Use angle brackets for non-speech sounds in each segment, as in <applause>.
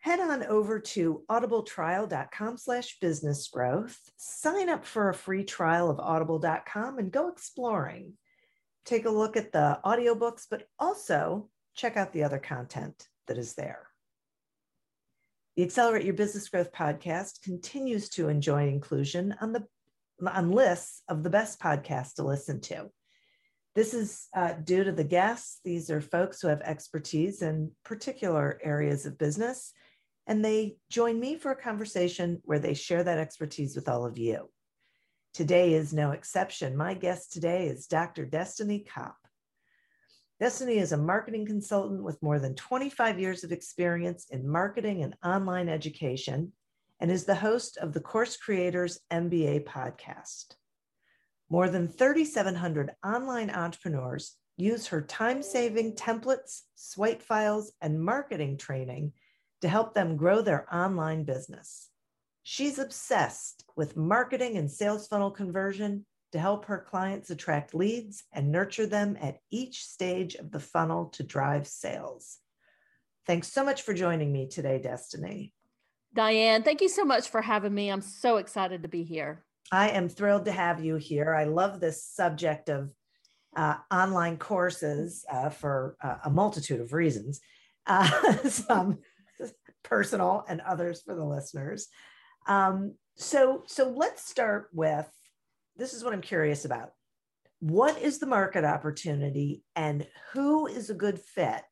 head on over to audibletrial.com slash business growth sign up for a free trial of audible.com and go exploring. Take a look at the audiobooks but also check out the other content that is there. The accelerate your business growth podcast continues to enjoy inclusion on the on lists of the best podcasts to listen to. This is uh, due to the guests. These are folks who have expertise in particular areas of business and they join me for a conversation where they share that expertise with all of you. Today is no exception. My guest today is Dr. Destini Copp. Destini is a marketing consultant with more than 25 years of experience in marketing and online education and is the host of the Course Creators MBA podcast. More than 3,700 online entrepreneurs use her time saving templates, swipe files, and marketing training to help them grow their online business. She's obsessed with marketing and sales funnel conversion to help her clients attract leads and nurture them at each stage of the funnel to drive sales. Thanks so much for joining me today, Destini. Diane, thank you so much for having me. I'm so excited to be here. I am thrilled to have you here. I love this subject of uh, online courses uh, for uh, a multitude of reasons. Uh, <laughs> some personal and others for the listeners. Um, so, so let's start with this is what I'm curious about. What is the market opportunity and who is a good fit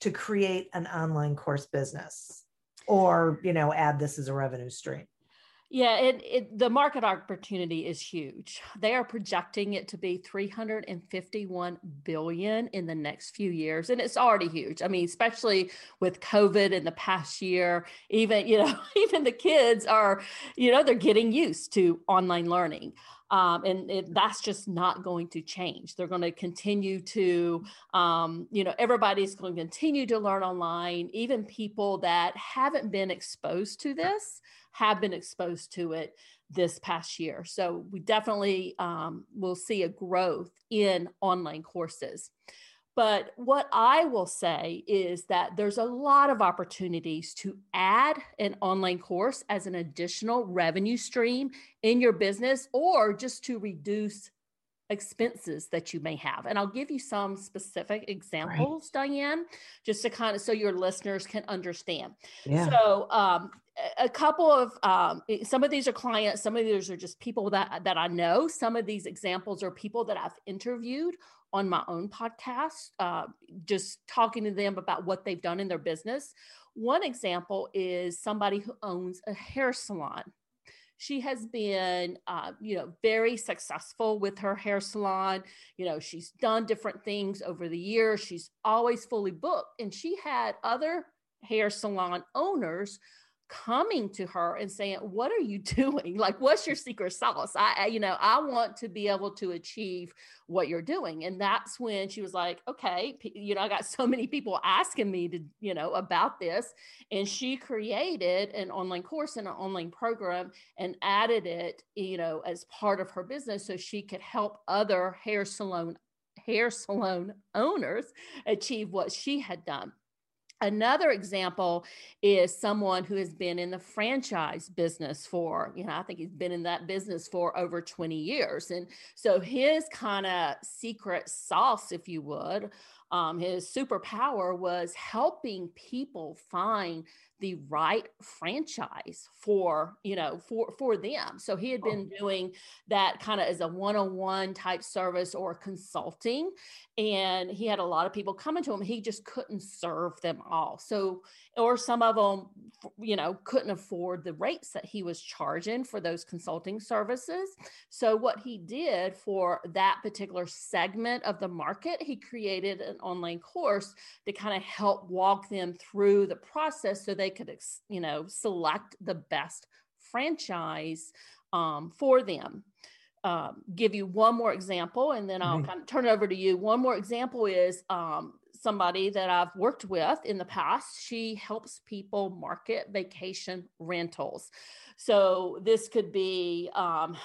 to create an online course business or, you know, add this as a revenue stream? Yeah, it, it, the market opportunity is huge. They are projecting it to be 351 billion in the next few years, and it's already huge. I mean, especially with COVID in the past year, even you know, <laughs> even the kids are, you know, they're getting used to online learning. Um, and it, that's just not going to change. They're going to continue to, um, you know, everybody's going to continue to learn online. Even people that haven't been exposed to this have been exposed to it this past year. So we definitely um, will see a growth in online courses. But what I will say is that there's a lot of opportunities to add an online course as an additional revenue stream in your business or just to reduce expenses that you may have. And I'll give you some specific examples, right. Diane, just to kind of so your listeners can understand. Yeah. So, um, a couple of um, some of these are clients, some of these are just people that that I know. Some of these examples are people that I've interviewed on my own podcast, uh, just talking to them about what they've done in their business. One example is somebody who owns a hair salon she has been, uh, you know, very successful with her hair salon. You know, she's done different things over the years. She's always fully booked. And she had other hair salon owners coming to her and saying what are you <laughs> doing? Like what's your secret sauce? I, I, you know i want to be able to achieve what you're doing. And that's when she was like okay you know i got <laughs> so many people asking me to you know about this. And she created an online course and an online program and added it you know as part of her business so she could help other hair salon hair salon owners achieve what she had done Another example is someone who has been in the franchise business for, you know, I think he's been in that business for over 20 years. And so his kind of secret sauce, if you would, um, his superpower was helping people find the right franchise for you know for for them. So he had been doing that kind of as a one-on-one type service or consulting and he had a lot of people coming to him. He just couldn't serve them all. So or some of them you know couldn't afford the rates that he was charging for those consulting services. So what he did for that particular segment of the market he created an online course to kind of help walk them through the process so they could you know select the best franchise um, for them um, give you one more example and then I'll mm-hmm. kind of turn it over to you. One more example is um, somebody that I've worked with in the past. She helps people market vacation rentals. So this could be, um,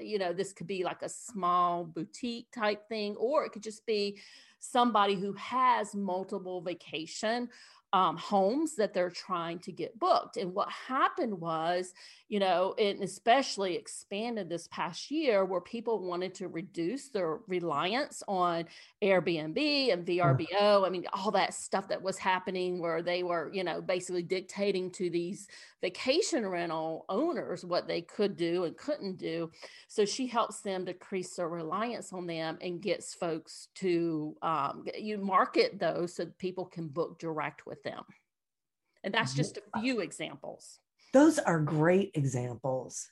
you know, this could be like a small boutique type thing, or it could just be somebody who has multiple vacation um, homes that they're trying to get booked. And what happened was, you know, it especially expanded this past year where people wanted to reduce their reliance on Airbnb and VRBO. I mean, all that stuff that was happening where they were, you know, basically dictating to these vacation rental owners what they could do and couldn't do. So she helps them decrease their reliance on them and gets folks to um, you market those so people can book direct with them. And that's just a few examples. Those are great examples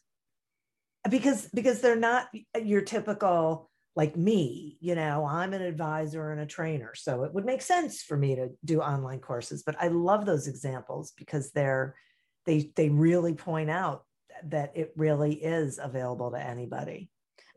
because because they're not your typical like me you know i'm an advisor and a trainer so it would make sense for me to do online courses but i love those examples because they're they they really point out that it really is available to anybody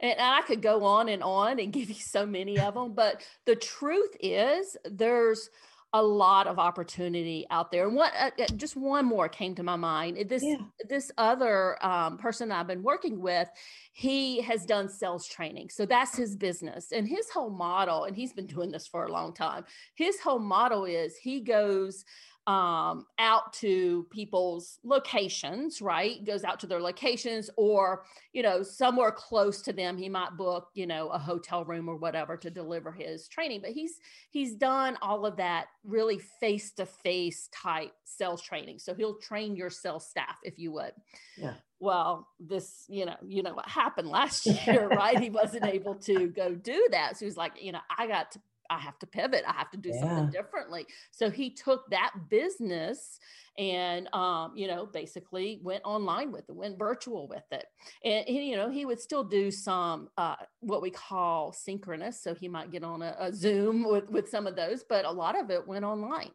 and I could go on and on and give you so many of them, but the truth is there's a lot of opportunity out there. And what uh, uh, just one more came to my mind. This yeah. this other um, person I've been working with, he has done sales training, so that's his business. And his whole model, and he's been doing this for a long time. His whole model is he goes um, out to people's locations, right? Goes out to their locations or, you know, somewhere close to them. He might book, you know, a hotel room or whatever to deliver his training. But he's he's done all of that really face-to-face type sales training. So he'll train your sales staff, if you would. Yeah. Well, this, you know, you know what happened last <laughs> year, right? he wasn't able to go do that. So he's like, you know, I got to I have to pivot. I have to do yeah. something differently. So he took that business and um, you know basically went online with it went virtual with it and, and you know he would still do some uh, what we call synchronous so he might get on a, a zoom with with some of those but a lot of it went online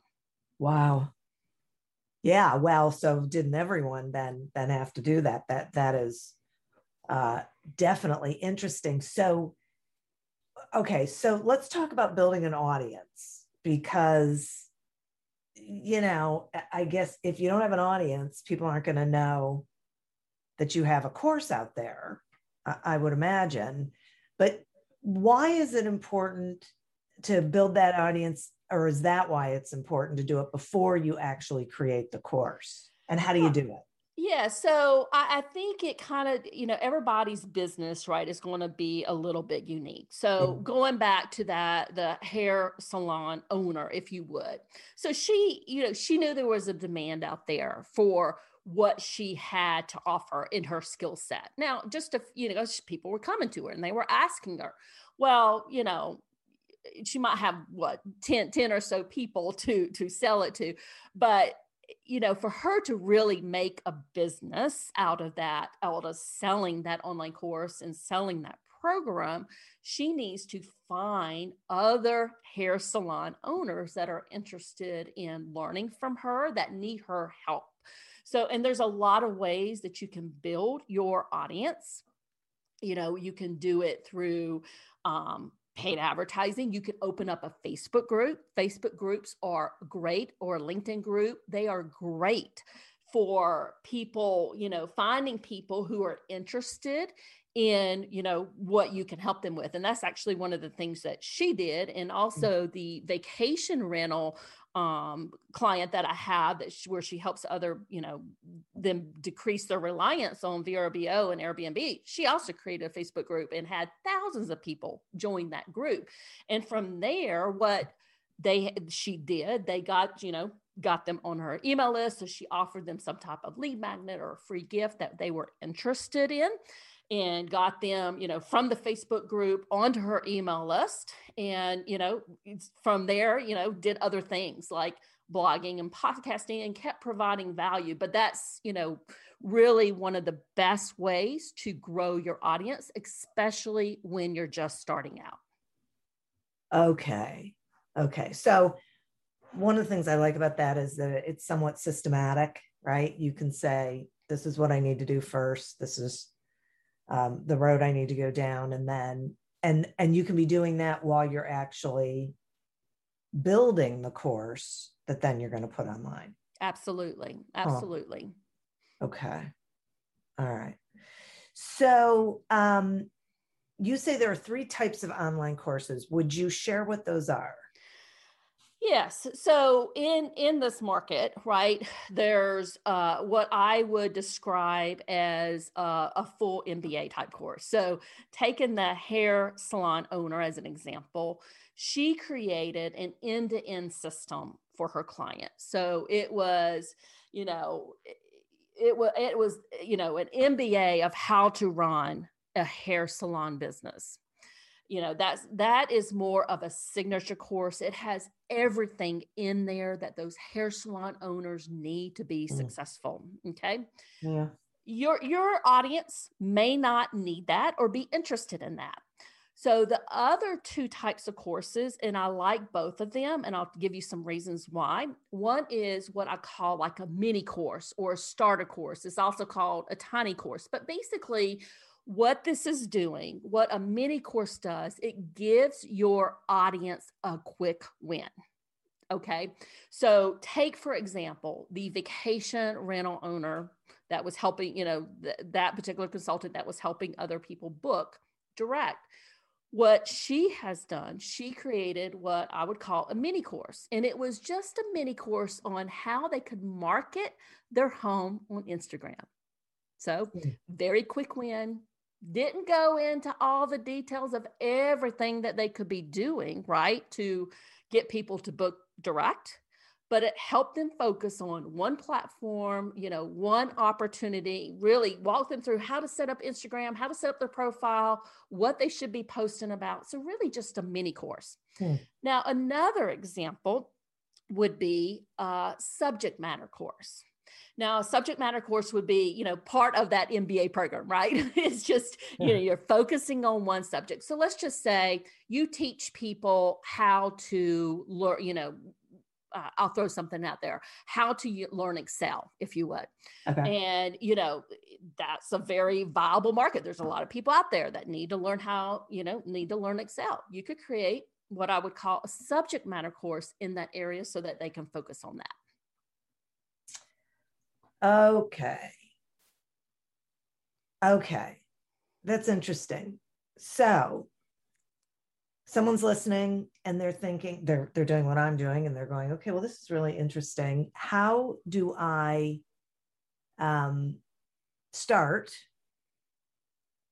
wow yeah well so didn't everyone then then have to do that that that is uh definitely interesting so okay, so let's talk about building an audience because you know, I guess if you don't have an audience, people aren't going to know that you have a course out there, I would imagine. But why is it important to build that audience, or is that why it's important to do it before you actually create the course? And how do you do it? Yeah, so I, I think it kind of, you know, everybody's business, right, is going to be a little bit unique. So mm-hmm. going back to that, the hair salon owner, if you would. So she, you know, she knew there was a demand out there for what she had to offer in her skill set. Now, just if, you know, people were coming to her and they were asking her, well, you know, she might have what 10, 10 or so people to to sell it to but you know, for her to really make a business out of that, out of selling that online course and selling that program, she needs to find other hair salon owners that are interested in learning from her that need her help. So, and there's a lot of ways that you can build your audience. You know, you can do it through um, paid advertising. You can open up a Facebook group. Facebook groups are great, or a LinkedIn group. They are great for people, you know, finding people who are interested in you know what you can help them with and that's actually one of the things that she did and mm. also the vacation rental um, client that I have that she, where she helps other, you know, them decrease their reliance on VRBO and Airbnb. She also created a Facebook group and had thousands of people join that group. And from there, what they she did, they got, you know, got them on her email list. So she offered them some type of lead magnet or a free gift that they were interested in and got them, you know, from the Facebook group onto her email list. And, you know, from there, you know, did other things like blogging and podcasting and kept providing value. But that's, you know, really one of the best ways to grow your audience, especially when you're just starting out. Okay. Okay. So, one of the things I like about that is that it's somewhat systematic, right? You can say, this is what I need to do first. This is um, the road I need to go down, and then and and you can be doing that while you're actually building the course that then you're going to put online. Absolutely, absolutely. Oh. Okay, all right. So um, you say there are three types of online courses. Would you share what those are? Yes. So in in this market, right, there's uh, what I would describe as uh, a full MBA type course. So taking the hair salon owner as an example, she created an end to end system for her client. So it was, you know, it was it was you know an MBA of how to run a hair salon business you know that's that is more of a signature course. It has everything in there that those hair salon owners need to be mm. successful okay? Yeah. Your your audience may not need that or be interested in that. So the other two types of courses and i like both of them and i'll give you some reasons why. One is what i call like a mini course or a starter course. It's also called a tiny course but basically what this is doing, what a mini course does, it gives your audience a quick win. Okay. So, take for example, the vacation rental owner that was helping, you know, th- that particular consultant that was helping other people book direct. What she has done, she created what I would call a mini course. And it was just a mini course on how they could market their home on Instagram. So, hmm. very quick win, didn't go into all the details of everything that they could be doing, right, to get people to book direct, but it helped them focus on one platform, you know, one opportunity, really walk them through how to set up Instagram, how to set up their profile, what they should be posting about. So, really, just a mini course. Hmm. Now, another example would be a subject matter course. Now, subject matter course would be, you know, part of that MBA program, right? <laughs> it's just, you know, you're focusing on one subject. So let's just say you teach people how to learn, you know, uh, I'll throw something out there, how to learn Excel, if you would. Okay. And, you know, that's a very viable market. There's a lot of people out there that need to learn how, you know, need to learn Excel. You could create what I would call a subject matter course in that area so that they can focus on that. Okay. Okay. That's interesting. So someone's listening and they're thinking they're they're doing what I'm doing and they're going, okay, well, this is really interesting. How do I um start?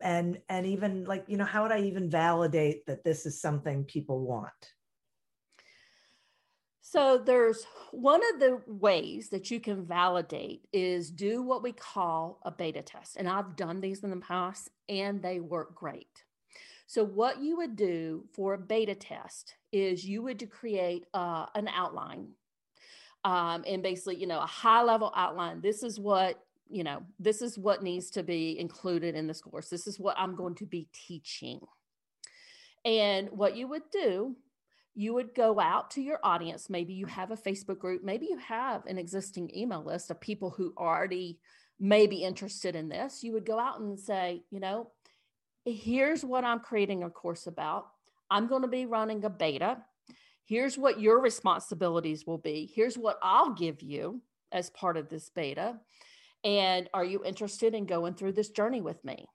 And and even like, you know, how would I even validate that this is something people want? So there's one of the ways that you can validate is do what we call a beta test. And I've done these in the past and they work great. So what you would do for a beta test is you would create uh, an outline um, and basically, you know, a high level outline. This is what you know this is what needs to be included in this course this is what i'm going to be teaching and what you would do you would go out to your audience maybe you have a facebook group maybe you have an existing email list of people who already may be interested in this you would go out and say you know here's what i'm creating a course about. I'm going to be running a beta. Here's what your responsibilities will be. Here's what i'll give you as part of this beta. And are you interested in going through this journey with me?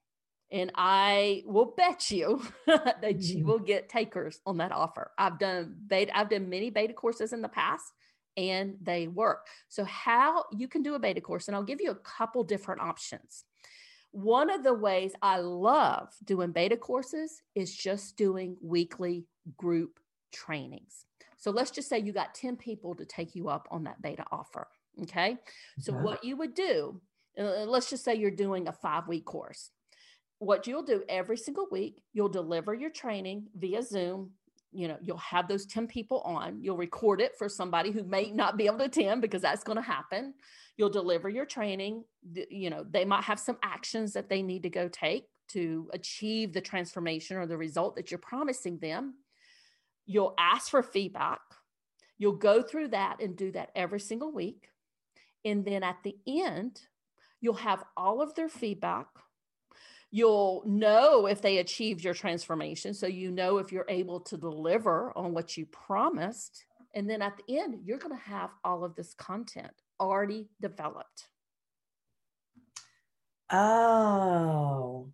And I will bet you <laughs> that you mm-hmm. will get takers on that offer. I've done beta, I've done many beta courses in the past and they work. So, how you can do a beta course, and I'll give you a couple different options. One of the ways I love doing beta courses is just doing weekly group trainings. So let's just say you got 10 people to take you up on that beta offer. Okay. So, what you would do, uh, let's just say you're doing a five week course. What you'll do every single week, you'll deliver your training via Zoom. You know, you'll have those 10 people on. You'll record it for somebody who may not be able to attend because that's going to happen. You'll deliver your training. You know, they might have some actions that they need to go take to achieve the transformation or the result that you're promising them. You'll ask for feedback. You'll go through that and do that every single week. And then at the end, you'll have all of their feedback. You'll know if they achieved your transformation. So you know if you're able to deliver on what you promised. And then at the end, you're going to have all of this content already developed. Oh,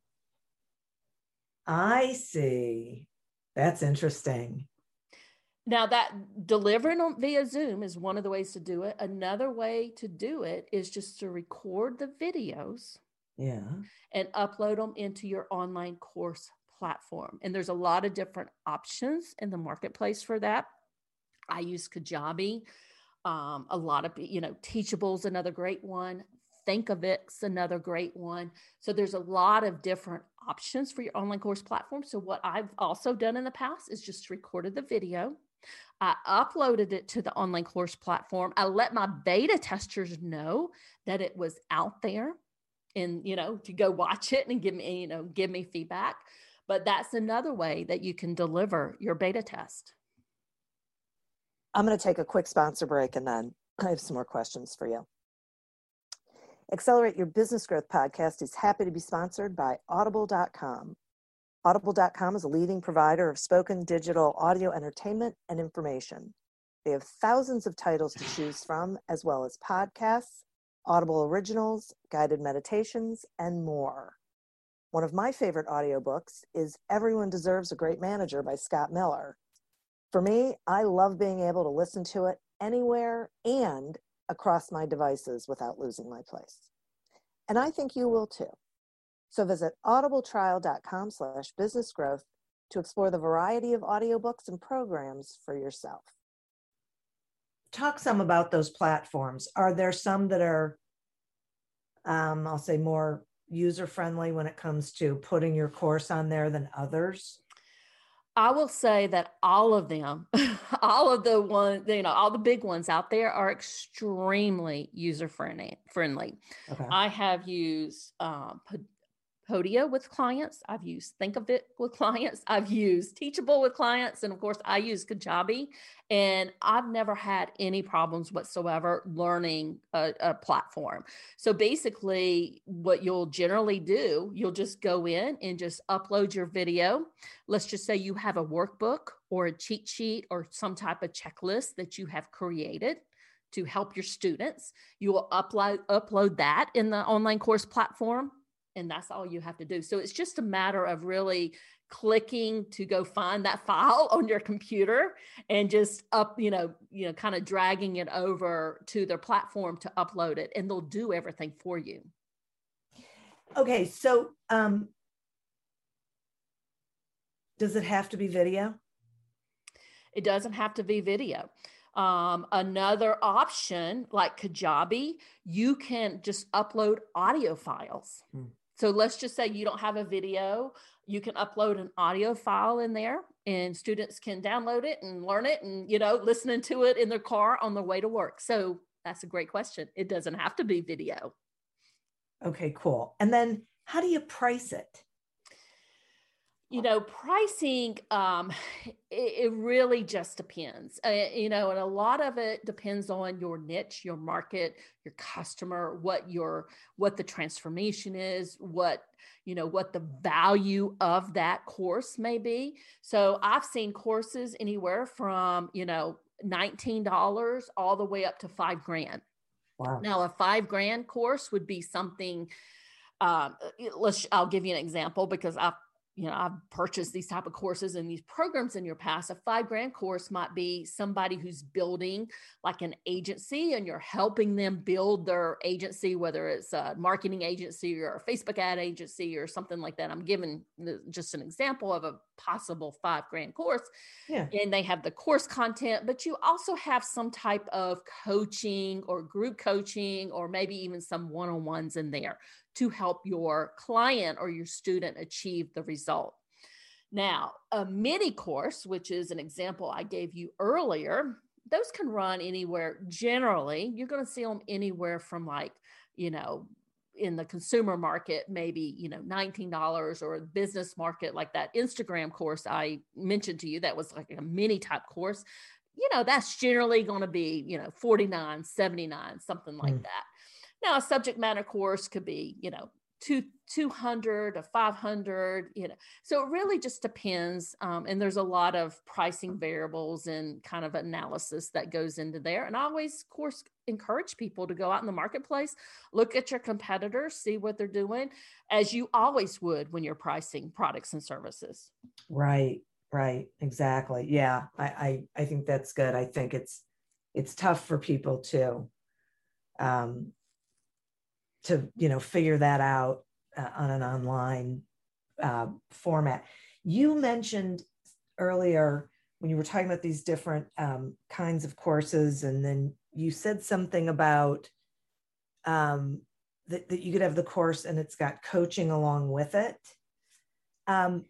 I see. That's interesting. Now that delivering on via Zoom is one of the ways to do it. Another way to do it is just to record the videos. Yeah. And upload them into your online course platform. And there's a lot of different options in the marketplace for that. I use Kajabi. Um, a lot of you know, Teachable's another great one. Thinkific's another great one. So there's a lot of different options for your online course platform. So what I've also done in the past is just recorded the video I uploaded it to the online course platform. I let my beta testers know that it was out there and, you know, to go watch it and give me, you know, give me feedback. But that's another way that you can deliver your beta test. I'm going to take a quick sponsor break and then <clears throat> I have some more questions for you. Accelerate Your Business Growth podcast is happy to be sponsored by Audible.com. Audible.com is a leading provider of spoken digital audio entertainment and information. They have thousands of titles to choose from, as well as podcasts, Audible originals, guided meditations, and more. One of my favorite audiobooks is Everyone Deserves a Great Manager by Scott Miller. For me, I love being able to listen to it anywhere and across my devices without losing my place. And I think you will too. So visit audibletrial.com slash business growth to explore the variety of audiobooks and programs for yourself. Talk some about those platforms. Are there some that are, um, I'll say, more user friendly when it comes to putting your course on there than others? I will say that all of them, <laughs> all of the ones, you know, all the big ones out there are extremely user friendly. Friendly. Okay. I have used um, Podia with clients. I've used Thinkific with clients. <laughs> I've used Teachable with clients. And of course, I use Kajabi. And I've never had any problems whatsoever learning a, a, platform. So basically, what you'll generally do, you'll just go in and just upload your video. Let's just say you have a workbook or a cheat sheet or some type of checklist that you have created to help your students. You will upload upload that in the online course platform and that's all you have to do. So it's just a matter of really clicking to go find that <laughs> file on your computer and just up, you know, you know, kind of dragging it over to their platform to upload it and they'll do everything for you. Okay, so um does it have to be video? It doesn't have to be video. Um, another option like Kajabi, you can just upload audio files. Hmm So let's just say you don't have a video, you can upload an audio file in there and students can download it and learn it and you know listening to it in their car on their way to work. So that's a great question. It doesn't have to be video. Okay, cool. And then how do you price it? You know pricing um <sighs> it, it really just depends uh, you know and a lot of it depends on your niche your market your customer what your what the transformation is what you know what the value of that course may be so i've seen courses anywhere from you know $19 all the way up to five grand wow. now a five grand course would be something um, let's i'll give you an example because i've you know i've purchased these type of courses and these programs in your past a five grand course might be somebody who's building like an agency and you're helping them build their agency whether it's a marketing agency or a facebook ad agency or something like that i'm giving just an example of a possible five grand course yeah. and they have the course content but you also have some type of coaching or group coaching or maybe even some one-on-ones in there to help your client or your student achieve the result. Now, a mini course, which is an example I gave you earlier, those can run anywhere. Generally, you're going to see them anywhere from like, you know, in the consumer market, maybe, you know, $19 or business market, like that Instagram course I mentioned to you, that was like a mini type course. You know, that's generally going to be, you know, 49, 79, something like mm. that. Now, a subject matter course could be, you know, two, 200 to 500, you know, so it really just depends. Um, and there's a lot of pricing variables and kind of analysis that goes into there. And I always, of course, encourage people to go out in the marketplace, look at your competitors, see what they're doing, as you always would when you're pricing products and services. Right, right, exactly. Yeah, I, I, I think that's good. I think it's, it's tough for people to um, to you know figure that out uh, on an online uh, format. You mentioned earlier when you were talking about these different um, kinds of courses, and then you said something about um, that, that you could have the course and it's got coaching along with it. Um,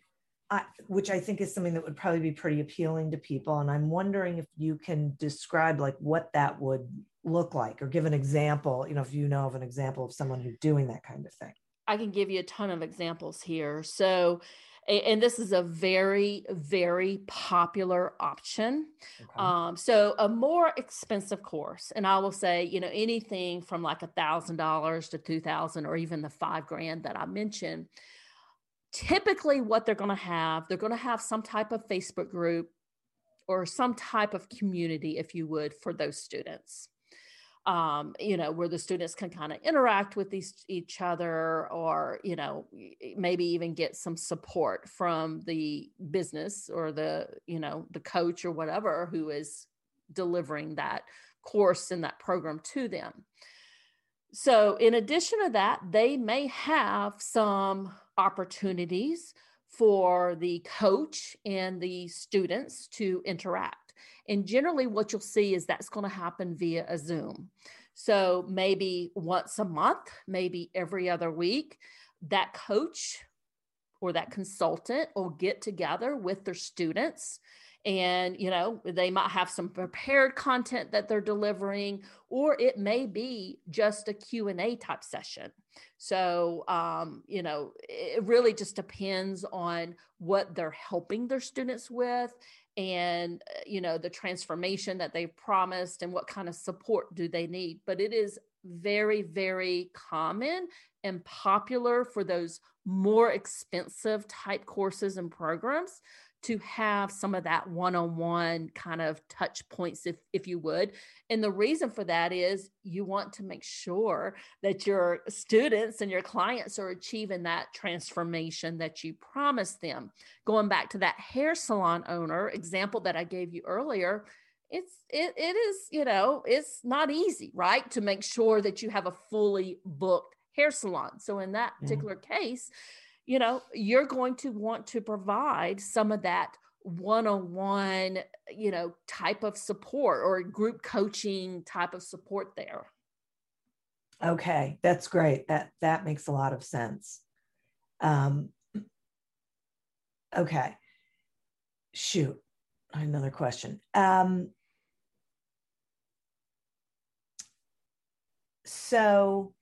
I, which I think is something that would probably be pretty appealing to people. And I'm wondering if you can describe like what that would look like or give an example, you know, if you know of an example of someone who's doing that kind of thing. I can give you a ton of examples here. So, and this is a very, very popular option. Okay. Um, so, a more expensive course, and I will say, you know, anything from like a thousand dollars to two thousand, or even the five grand that I mentioned typically what they're going to have they're going to have some type of facebook group or some type of community if you would for those students um, you know where the students can kind of interact with these, each other or you know maybe even get some support from the business or the you know the coach or whatever who is delivering that course and that program to them so in addition to that they may have some opportunities for the coach and the students to interact. And generally, what you'll see is that's going to happen via a Zoom. So maybe once a month, maybe every other week, that coach or that consultant will get together with their students and you know they might have some prepared content that they're delivering or it may be just a q&a type session. So um, you know it really just depends on what they're helping their students with and uh, you know the transformation that they've promised and what kind of support do they need. But it is very very common and popular for those more expensive type courses and programs to have some of that one-on-one kind of touch points if if you would and the reason for that is you want to make sure that your students and your clients are achieving that transformation that you promised them going back to that hair salon owner example that i gave you earlier it's it, it is you know it's not easy right to make sure that you have a fully booked hair salon so in that particular mm-hmm. case you know, you're going to want to provide some of that one-on-one, you know, type of support or group coaching type of support there. Okay, that's great. That that makes a lot of sense. Um, okay. Shoot, another question. Um, so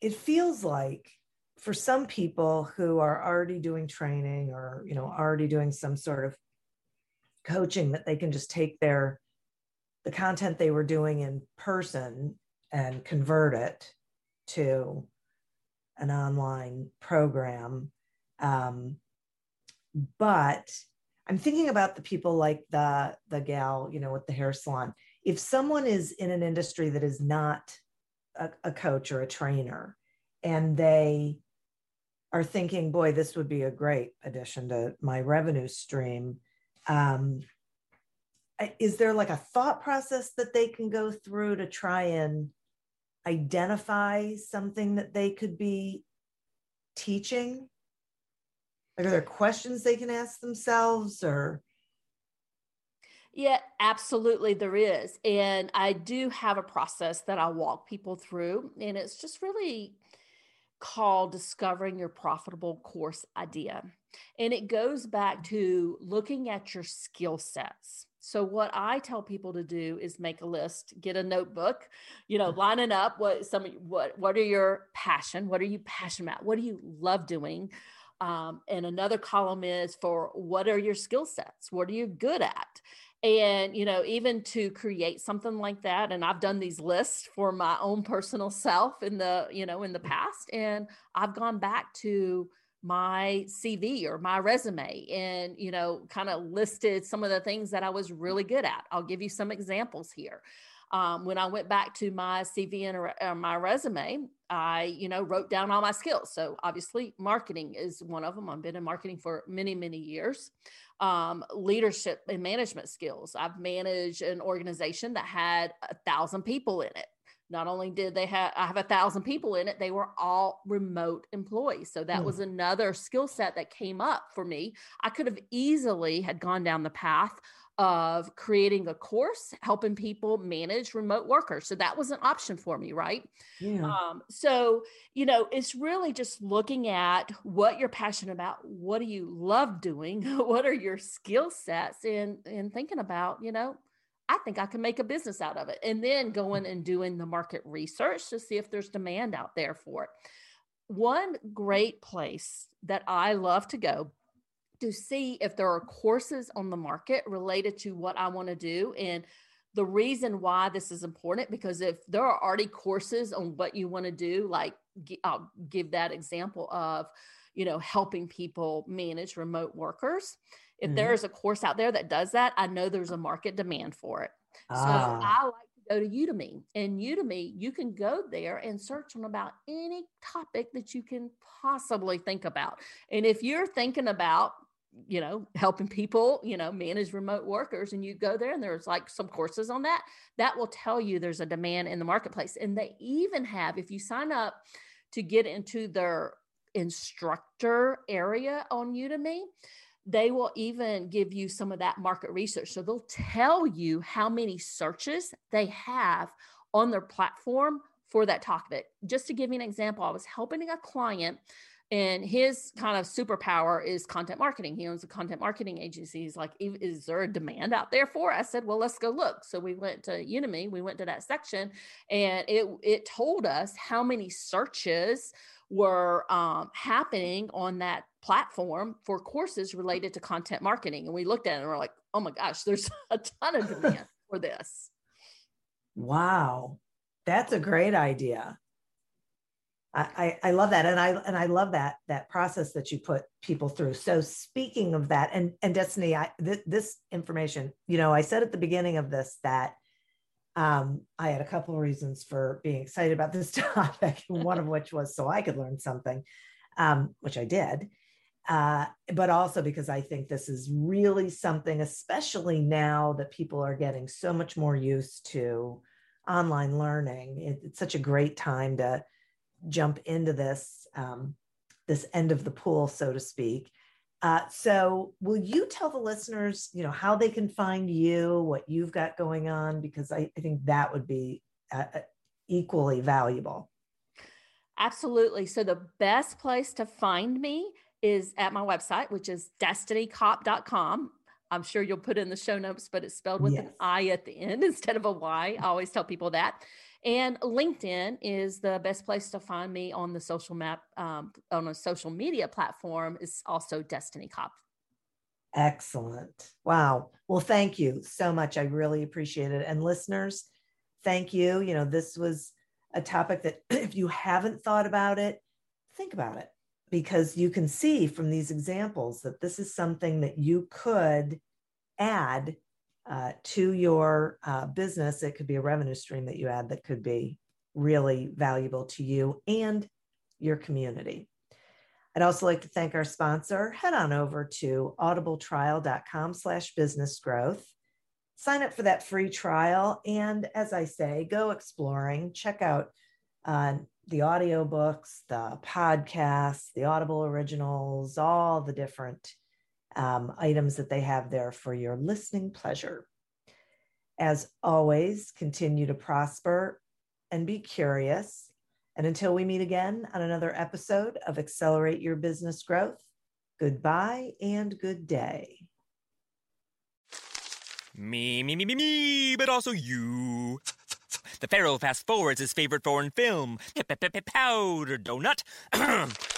it feels like for some people who are already doing training or you know already doing some sort of coaching that they can just take their the content they were doing in person and convert it to an online program. Um, but i'm thinking about the people like the the gal you know with the hair salon. If someone is in an industry that is not a, a coach or a trainer and they are thinking, boy, this would be a great addition to my revenue stream. Um, is there like a thought process that they can go through to try and identify something that they could be teaching? Like, are there questions they can ask themselves or? Yeah, absolutely, there is. And I do have a process that I walk people through, and it's just really called Discovering Your Profitable Course Idea. And it goes back to looking at your skill sets. So what I tell people to do is make a list, get a notebook, you know, lining up what some what what are your passion, what are you passionate about, what do you love doing, um, and another column is for what are your skill sets, what are you good at, and you know even to create something like that and i've done these lists for my own personal self in the you know in the mm-hmm. past and i've gone back to my cv or my resume and you know kind of listed some of the things that i was really good at. I'll give you some examples here um, when I went back to my CV and uh, my resume, I, you know, wrote down all my skills. So obviously, marketing is one of them. I've been in marketing for many, many years. Um, leadership and management skills. I've managed an organization that had a thousand people in it. Not only did they have, I have a thousand people in it, they were all remote employees. So that mm. was another skill set that came up for me. I could have easily had gone down the path of creating a course helping people manage remote workers. So that was an option for me right? Yeah. um, so you know it's really just looking at what you're passionate about what do you love doing <laughs> what are your skill sets and and thinking about you know i think i can make a business out of it. And then going and doing the market research to see if there's demand out there for it. One great place that i love to go to see if there are courses on the market related to what I want to do. And the reason why this is important because if there are already courses on what you want to do, like I'll give that example of, you know, helping people manage remote workers. If mm-hmm. there is a course out there that does that, I know there's a market demand for it. Ah. So I like to go to Udemy. And Udemy, you can go there and search on about any topic that you can possibly think about. And if you're thinking about you know helping people you know manage remote workers and you go there and there's like some courses on that that will tell you there's a demand in the marketplace. And they even have if you sign up to get into their instructor area on udemy they will even give you some of that market research. So they'll tell you how many searches they have on their platform for that topic. Just to give you an example i was helping a client and his kind of superpower is content marketing. He owns a content marketing agency. He's like, is there a demand out there for? It? I said, well, let's go look. So we went to Udemy. We went to that section, and it it told us how many searches were um, happening on that platform for courses related to content marketing. And we looked at it and we're like, oh my gosh, there's <laughs> a ton of demand <laughs> for this. Wow, that's a great idea. I, I love that and I and I love that that process that you put people through. So speaking of that and and Destini, I th- this information, you know, I said at the beginning of this that um, I had a couple of reasons for being excited about this <laughs> topic, one of which was so I could learn something, um, which I did, uh, but also because I think this is really something, especially now that people are getting so much more used to online learning. It, it's such a great time to jump into this um, this end of the pool, so to speak. Uh, so, will you tell the listeners, you know, how they can find you, what you've got going on? Because I, I think that would be uh, uh equally valuable. Absolutely. So the best place to find me is at my website, which is destinicopp.com. I'm sure you'll put in the show notes, but it's spelled with yes. an I at the end <laughs> instead of a Y. I always tell people that. And LinkedIn is the best place to find me on the social map um, on a social media platform. Is also Destini Copp. Excellent. Wow. Well, thank you so much. I really appreciate it. And listeners, thank you. You know, this was a topic that <clears throat> if you haven't thought about it, think about it because you can see from these examples that this is something that you could add uh, to your uh, business. It could be a revenue stream that you add that could be really valuable to you and your community. I'd also like to thank our sponsor. Head on over to audibletrial.com slash business growth. Sign up for that free trial. And as I say, go exploring, check out uh, the audiobooks, the podcasts, the Audible originals, all the different um, items that they have there for your listening pleasure. As always, continue to prosper and be curious. And until we meet again on another episode of Accelerate Your Business Growth, goodbye and good day. Me, me, me, me, me, but also you. The Pharaoh fast forwards his favorite foreign film, Powder Donut. <clears throat>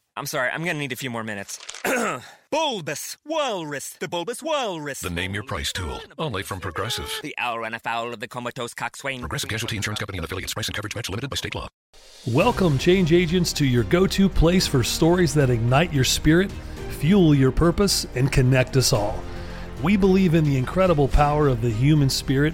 I'm sorry, I'm gonna need a few more minutes. <clears throat> bulbous Walrus, the Bulbous Walrus. The name your price tool, only from Progressive. The owl ran afoul of the comatose coxswain. Progressive Casualty Insurance Company and affiliates. Price and coverage match limited by state law. Welcome, change agents, to your go-to place for stories that ignite your spirit, fuel your purpose, and connect us all. We believe in the incredible power of the human spirit,